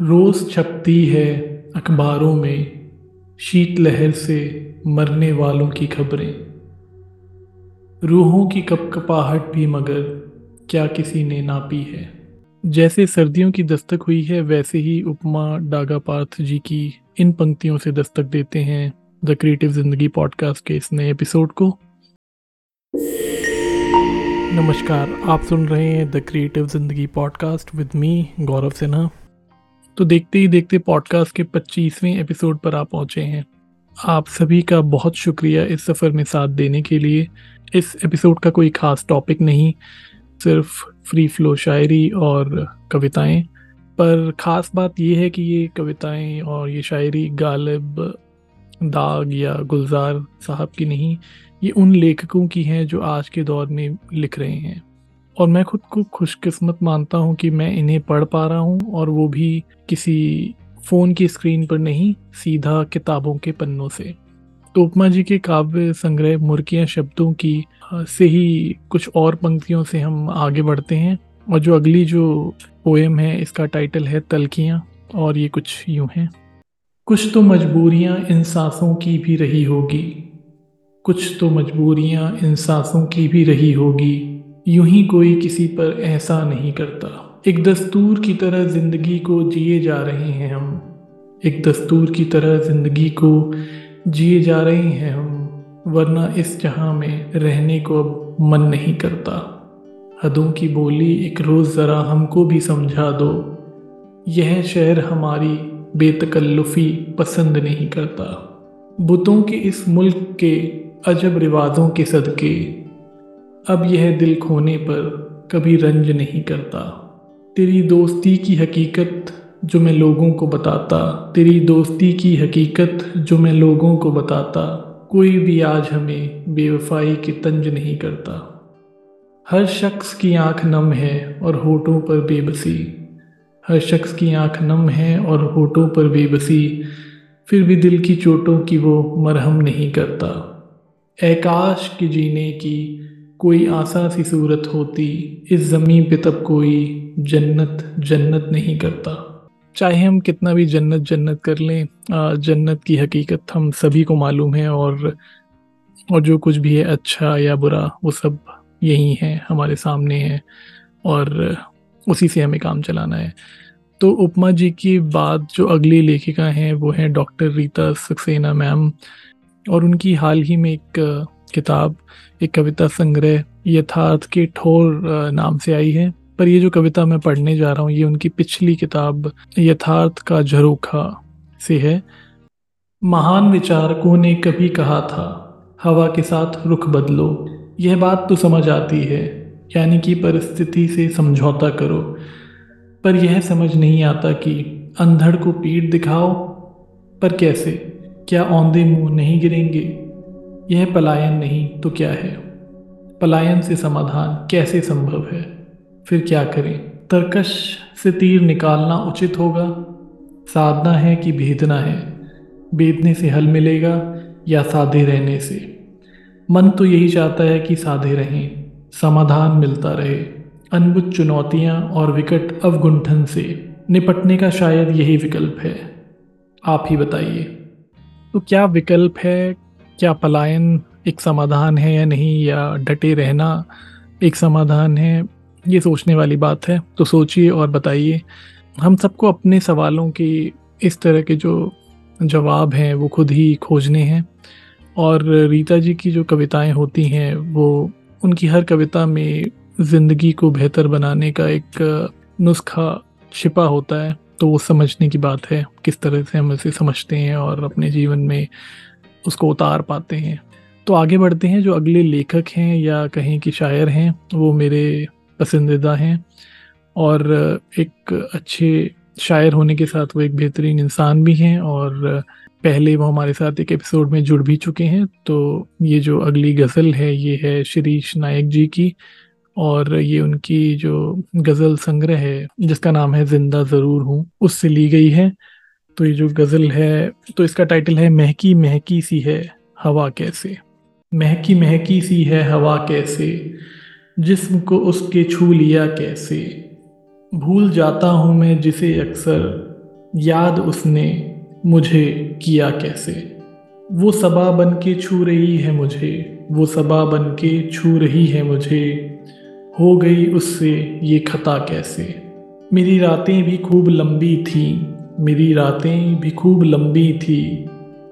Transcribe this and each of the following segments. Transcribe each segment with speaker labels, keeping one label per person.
Speaker 1: रोज छपती है अखबारों में शीतलहर से मरने वालों की खबरें। रूहों की कपकपाहट भी मगर क्या किसी ने नापी है। जैसे सर्दियों की दस्तक हुई है, वैसे ही उपमा डागा पार्थ जी की इन पंक्तियों से दस्तक देते हैं द क्रिएटिव ज़िंदगी पॉडकास्ट के इस नए एपिसोड को। नमस्कार, आप सुन रहे हैं the creative Zindagi podcast with me, Gaurav Sinha. तो देखते ही देखते पॉडकास्ट के 25वें एपिसोड पर आप पहुँचे हैं। आप सभी का बहुत शुक्रिया इस सफ़र में साथ देने के लिए। इस एपिसोड का कोई ख़ास टॉपिक नहीं, सिर्फ़ फ्री फ्लो शायरी और कविताएँ। पर ख़ास बात यह है कि ये कविताएँ और ये शायरी गालिब, दाग या गुलजार साहब की नहीं, ये उन लेखकों की हैं जो आज के दौर में लिख रहे हैं। और मैं खुद को खुशकिस्मत मानता हूँ कि मैं इन्हें पढ़ पा रहा हूँ और वो भी किसी फ़ोन की स्क्रीन पर नहीं, सीधा किताबों के पन्नों से। तो उपमा जी के काव्य संग्रह मुर्कियाँ शब्दों की से ही कुछ और पंक्तियों से हम आगे बढ़ते हैं और जो अगली जो पोएम है, इसका टाइटल है तलखियाँ और ये कुछ यूँ हैं। कुछ तो मजबूरियाँ इन सांसों की भी रही होगी, कुछ तो मजबूरियाँ इन सांसों की भी रही होगी यूँ ही कोई किसी पर ऐसा नहीं करता। एक दस्तूर की तरह ज़िंदगी को जिए जा रहे हैं हम। एक दस्तूर की तरह ज़िंदगी को जिए जा रहे हैं हम, वरना इस जहाँ में रहने को अब मन नहीं करता। हदों की बोली एक रोज़ ज़रा हमको भी समझा दो। यह शहर हमारी बेतकल्लुफ़ी पसंद नहीं करता। बुतों के इस मुल्क के अजब रिवाजों के सदके अब यह दिल खोने पर कभी रंज नहीं करता। तेरी दोस्ती की हकीकत जो मैं लोगों को बताता। तेरी दोस्ती की हकीकत जो मैं लोगों को बताता। कोई भी आज हमें बेवफाई के तंज नहीं करता। हर शख्स की आँख नम है और होठों पर बेबसी। हर शख्स की आँख नम है और होठों पर बेबसी। फिर भी दिल की चोटों की वो मरहम नहीं करता। एकाश के जीने की कोई आसा सी सूरत होती, इस ज़मीं पे तब कोई जन्नत जन्नत नहीं करता। चाहे हम कितना भी जन्नत जन्नत कर लें जन्नत की हकीकत हम सभी को मालूम है और और जो कुछ भी है अच्छा या बुरा, वो सब यही है, हमारे सामने है और उसी से हमें काम चलाना है। तो उपमा जी की बात जो अगली लेखिका हैं, वो हैं डॉक्टर रीता सक्सेना मैम और उनकी हाल ही में एक किताब, एक कविता संग्रह, यथार्थ के ठोर नाम से आई है। पर ये जो कविता मैं पढ़ने जा रहा हूँ, ये उनकी पिछली किताब, यथार्थ का झरोखा से है। महान विचारकों ने कभी कहा था, हवा के साथ रुख बदलो। यह बात तो समझ आती है, यानी कि परिस्थिति से समझौता करो। पर यह समझ नहीं आता कि अंधड़ को पीठ दिखाओ, पर कैसे? क्या औंधे मुँह नहीं गिरेंगे? यह पलायन नहीं तो क्या है? पलायन से समाधान कैसे संभव है? फिर क्या करें? तरकश से तीर निकालना उचित होगा। साधना है कि भेदना है। भेदने से हल मिलेगा या साधे रहने से? मन तो यही चाहता है कि साधे रहें, समाधान मिलता रहे। अनबुझ चुनौतियाँ और विकट अवगुंठन से निपटने का शायद यही विकल्प है। आप ही बताइए। तो क्या विकल्प है क्या पलायन एक समाधान है या नहीं, या डटे रहना एक समाधान है, ये सोचने वाली बात है। तो सोचिए और बताइए। हम सबको अपने सवालों की इस तरह के जो जवाब हैं, वो खुद ही खोजने हैं। और रीता जी की जो कविताएँ होती हैं, वो उनकी हर कविता में ज़िंदगी को बेहतर बनाने का एक नुस्खा छिपा होता है। तो वो समझने की बात है, किस तरह से हम इसे समझते हैं और अपने जीवन में उसको उतार पाते हैं। तो आगे बढ़ते हैं, जो अगले लेखक हैं या कहें कि शायर हैं, वो मेरे पसंदीदा हैं। और एक अच्छे शायर होने के साथ वो एक बेहतरीन इंसान भी हैं और पहले वो हमारे साथ एक एपिसोड में जुड़ भी चुके हैं। तो ये जो अगली गज़ल है, ये है शिरीष नायक जी की और ये उनकी जो गज़ल संग्रह है, जिसका नाम है ज़िंदा ज़रूर हूँ, उससे ली गई है। तो ये जो गज़ल है तो इसका टाइटल है, महकी महकी सी है हवा कैसे? महकी महकी सी है हवा कैसे? जिस्म को उसके छू लिया कैसे? भूल जाता हूँ मैं जिसे अक्सर, याद उसने मुझे किया कैसे? वो सबा बन के छू रही है मुझे, वो सबा बन के छू रही है मुझे। हो गई उससे ये खता कैसे? मेरी रातें भी खूब लंबी थी मेरी रातें भी खूब लंबी थी।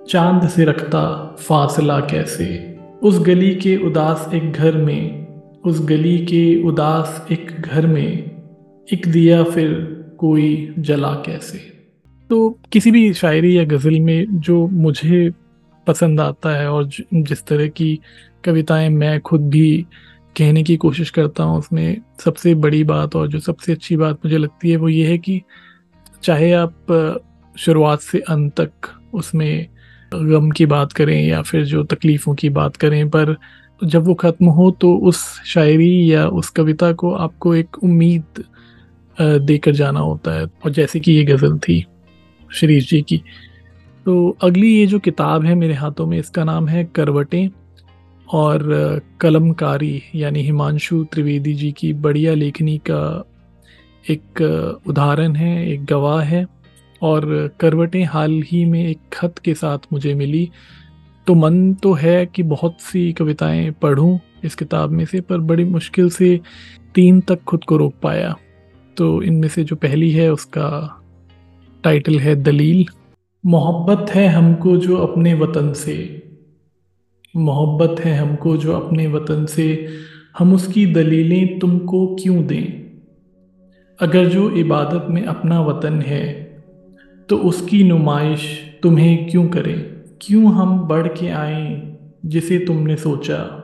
Speaker 1: चाँद से रखता फासला कैसे? उस गली के उदास एक घर में, उस गली के उदास एक घर में, एक दिया फिर कोई जला कैसे? तो किसी भी शायरी या गज़ल में जो मुझे पसंद आता है और जिस तरह की कविताएँ मैं खुद भी कहने की कोशिश करता हूँ, उसमें सबसे बड़ी बात और जो सबसे अच्छी बात मुझे लगती है वो ये है कि चाहे आप शुरुआत से अंत तक उसमें गम की बात करें या फिर जो तकलीफ़ों की बात करें, पर जब वो ख़त्म हो तो उस शायरी या उस कविता को आपको एक उम्मीद देकर जाना होता है। और जैसे कि ये गज़ल थी शरीफ जी की। तो अगली ये जो किताब है मेरे हाथों में, इसका नाम है करवटें और कलमकारी यानी हिमांशु त्रिवेदी जी की बढ़िया लेखनी का एक उदाहरण है, एक गवाह है और करवटें हाल ही में एक खत के साथ मुझे मिली। तो मन तो है कि बहुत सी कविताएँ पढ़ूं इस किताब में से, पर बड़ी मुश्किल से तीन तक खुद को रोक पाया। तो इनमें से जो पहली है, उसका टाइटल है दलील। मोहब्बत है हमको जो अपने वतन से। मोहब्बत है हमको जो अपने वतन से। हम उसकी दलीलें तुमको क्यों दें? अगर जो इबादत में अपना वतन है तो उसकी नुमाइश तुम्हें क्यों करें? क्यों हम बढ़ के आए जिसे तुमने सोचा?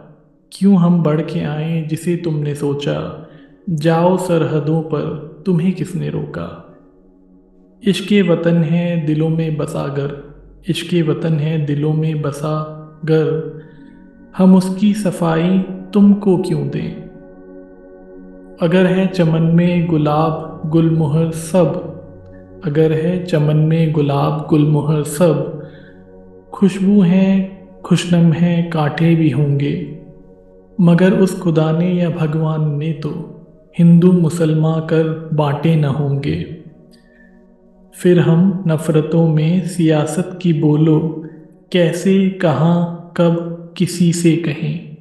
Speaker 1: क्यों हम बढ़ के आए जिसे तुमने सोचा? जाओ सरहदों पर, तुम्हें किसने रोका? इश्क वतन है दिलों में बसा गर। इश्क वतन है दिलों में बसा गर। हम उसकी सफ़ाई तुमको क्यों दें? अगर है चमन में गुलाब, गुलमोहर सब। अगर है चमन में गुलाब, गुलमोहर सब। खुशबू हैं, खुशनम हैं, कांटे भी होंगे। मगर उस खुदा ने या भगवान ने तो हिंदू मुसलमान कर बांटे न होंगे। फिर हम नफ़रतों में सियासत की बोलो, कैसे, कहाँ, कब, किसी से कहें।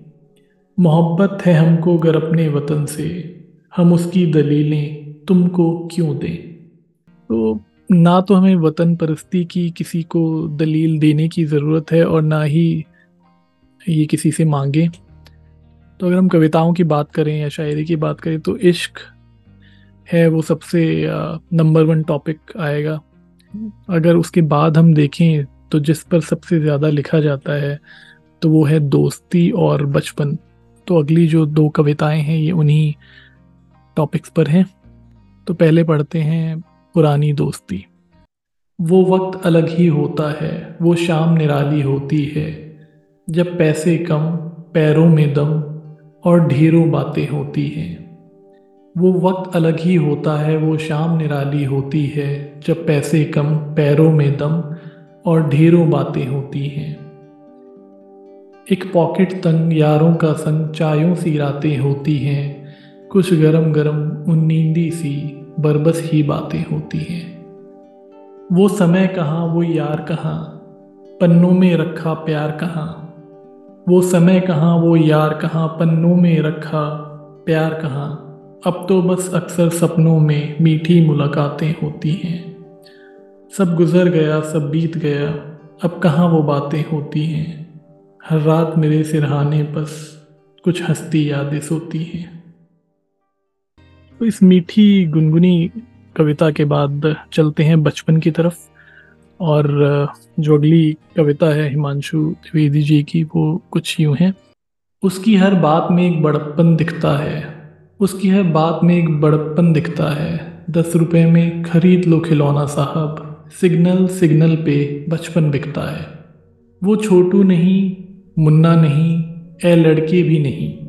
Speaker 1: मोहब्बत है हमको गर अपने वतन से। हम उसकी दलीलें तुमको क्यों दें? तो ना तो हमें वतन परस्ती की किसी को दलील देने की ज़रूरत है और ना ही ये किसी से मांगे। तो अगर हम कविताओं की बात करें या शायरी की बात करें तो इश्क है वो सबसे नंबर वन टॉपिक आएगा। अगर उसके बाद हम देखें तो जिस पर सबसे ज़्यादा लिखा जाता है तो वो है दोस्ती और बचपन। तो अगली जो दो कविताएँ हैं, ये उन्हीं टॉपिक्स पर हैं। तो पहले पढ़ते हैं पुरानी दोस्ती। वो वक्त अलग ही होता है, वो शाम निराली होती है। जब पैसे कम, पैरों में दम और ढेरों बातें होती हैं। वो वक्त अलग ही होता है, वो शाम निराली होती है। जब पैसे कम, पैरों में दम और ढेरों बातें होती हैं। एक पॉकेट तंग यारों का संग चायों सी रातें होती हैं। कुछ गरम गरम उन्नींदी सी बरबस ही बातें होती हैं। वो समय कहाँ, वो यार कहाँ, पन्नों में रखा प्यार कहाँ। वो समय कहाँ, वो यार कहाँ, पन्नों में रखा प्यार कहाँ। अब तो बस अक्सर सपनों में मीठी मुलाकातें होती हैं। सब गुजर गया, सब बीत गया, अब कहाँ वो बातें होती हैं। हर रात मेरे सिरहाने बस कुछ हस्ती यादें सोती हैं। तो इस मीठी गुनगुनी कविता के बाद चलते हैं बचपन की तरफ़। और जो अगली कविता है हिमांशु द्विवेदी जी की, वो कुछ यूँ है। उसकी हर बात में एक बड़प्पन दिखता है। उसकी हर बात में एक बड़प्पन दिखता है। दस रुपए में खरीद लो खिलौना साहब। सिग्नल सिग्नल पे बचपन बिकता है। वो छोटू नहीं, मुन्ना नहीं ए लड़के भी नहीं।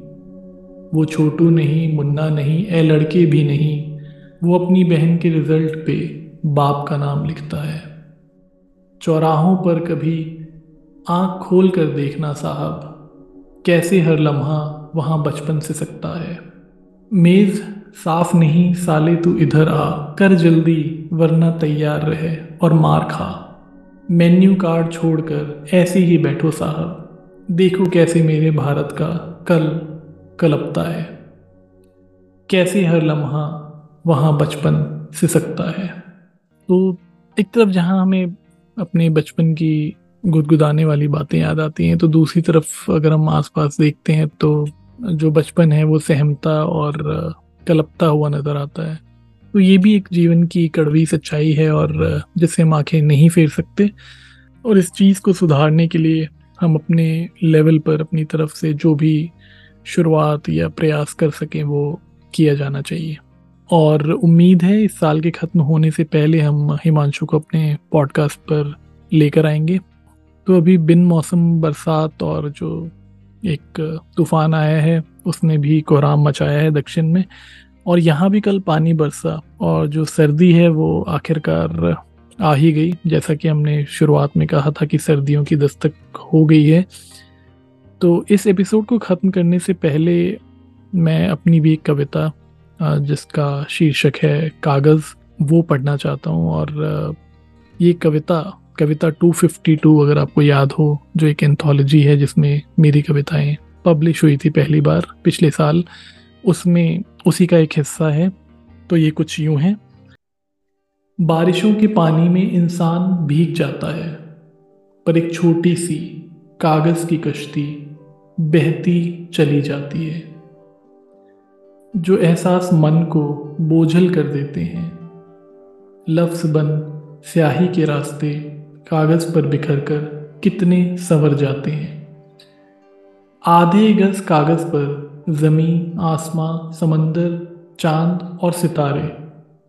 Speaker 1: वो छोटू नहीं, मुन्ना नहीं, ए लड़के भी नहीं। वो अपनी बहन के रिज़ल्ट पे बाप का नाम लिखता है। चौराहों पर कभी आँख खोल कर देखना साहब, कैसे हर लम्हा वहाँ बचपन से सकता है। मेज़ साफ़ नहीं, साले तू इधर आ, कर जल्दी, वरना तैयार रहे और मार खा। मेन्यू कार्ड छोड़कर ऐसे ही बैठो साहब, देखो कैसे मेरे भारत का कल कलपता है। कैसे हर लम्हा वहाँ बचपन सिसकता है। तो एक तरफ़ जहाँ हमें अपने बचपन की गुदगुदाने वाली बातें याद आती हैं तो दूसरी तरफ़ अगर हम आसपास देखते हैं तो जो बचपन है वो सहमता और कलपता हुआ नज़र आता है। तो ये भी एक जीवन की कड़वी सच्चाई है और जिससे हम आँखें नहीं फेर सकते। और इस चीज़ को सुधारने के लिए हम अपने लेवल पर अपनी तरफ़ से जो भी शुरुआत या प्रयास कर सकें, वो किया जाना चाहिए। और उम्मीद है, इस साल के ख़त्म होने से पहले हम हिमांशु को अपने पॉडकास्ट पर लेकर आएँगे। तो अभी बिन मौसम, बरसात और जो एक तूफ़ान आया है, उसने भी कोहराम मचाया है दक्षिण में। और यहाँ भी कल पानी बरसा और जो सर्दी है, वो आखिरकार आ ही गई। जैसा कि हमने शुरुआत में कहा था कि सर्दियों की दस्तक हो गई है। तो इस एपिसोड को ख़त्म करने से पहले मैं अपनी भी एक कविता जिसका शीर्षक है कागज़, वो पढ़ना चाहता हूँ। और ये कविता कविता 252 अगर आपको याद हो, जो एक एंथोलॉजी है जिसमें मेरी कविताएँ पब्लिश हुई थी पहली बार पिछले साल, उसमें उसी का एक हिस्सा है। तो ये कुछ यूँ है। बारिशों के पानी में इंसान भीग जाता है, पर एक छोटी सी कागज़ की कश्ती बहती चली जाती है। जो एहसास मन को बोझल कर देते हैं। लफ्स बन स्याही के रास्ते कागज़ पर बिखर कर कितने संवर जाते हैं। आधे गज कागज़ पर ज़मीन, आसमां, समंदर, चाँद और सितारे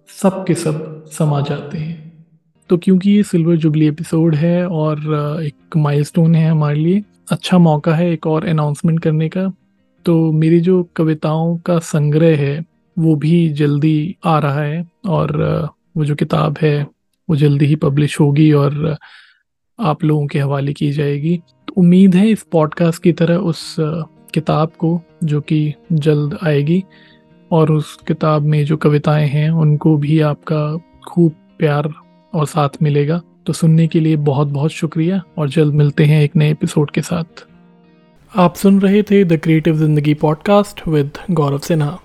Speaker 1: सब के सब समा जाते हैं। तो क्योंकि ये सिल्वर जुबली एपिसोड है और एक माइलस्टोन है हमारे लिए अच्छा मौका है एक और अनाउंसमेंट करने का। तो मेरी जो कविताओं का संग्रह है, वो भी जल्दी आ रहा है और वो जो किताब है, वो जल्दी ही पब्लिश होगी और आप लोगों के हवाले की जाएगी। तो उम्मीद है इस पॉडकास्ट की तरह उस किताब को, जो कि जल्द आएगी और उस किताब में जो कविताएँ हैं, उनको भी आपका खूब प्यार और साथ मिलेगा। तो सुनने के लिए बहुत बहुत शुक्रिया और जल्द मिलते हैं एक नए एपिसोड के साथ। आप सुन रहे थे the creative Zindagi podcast with Gaurav Sinha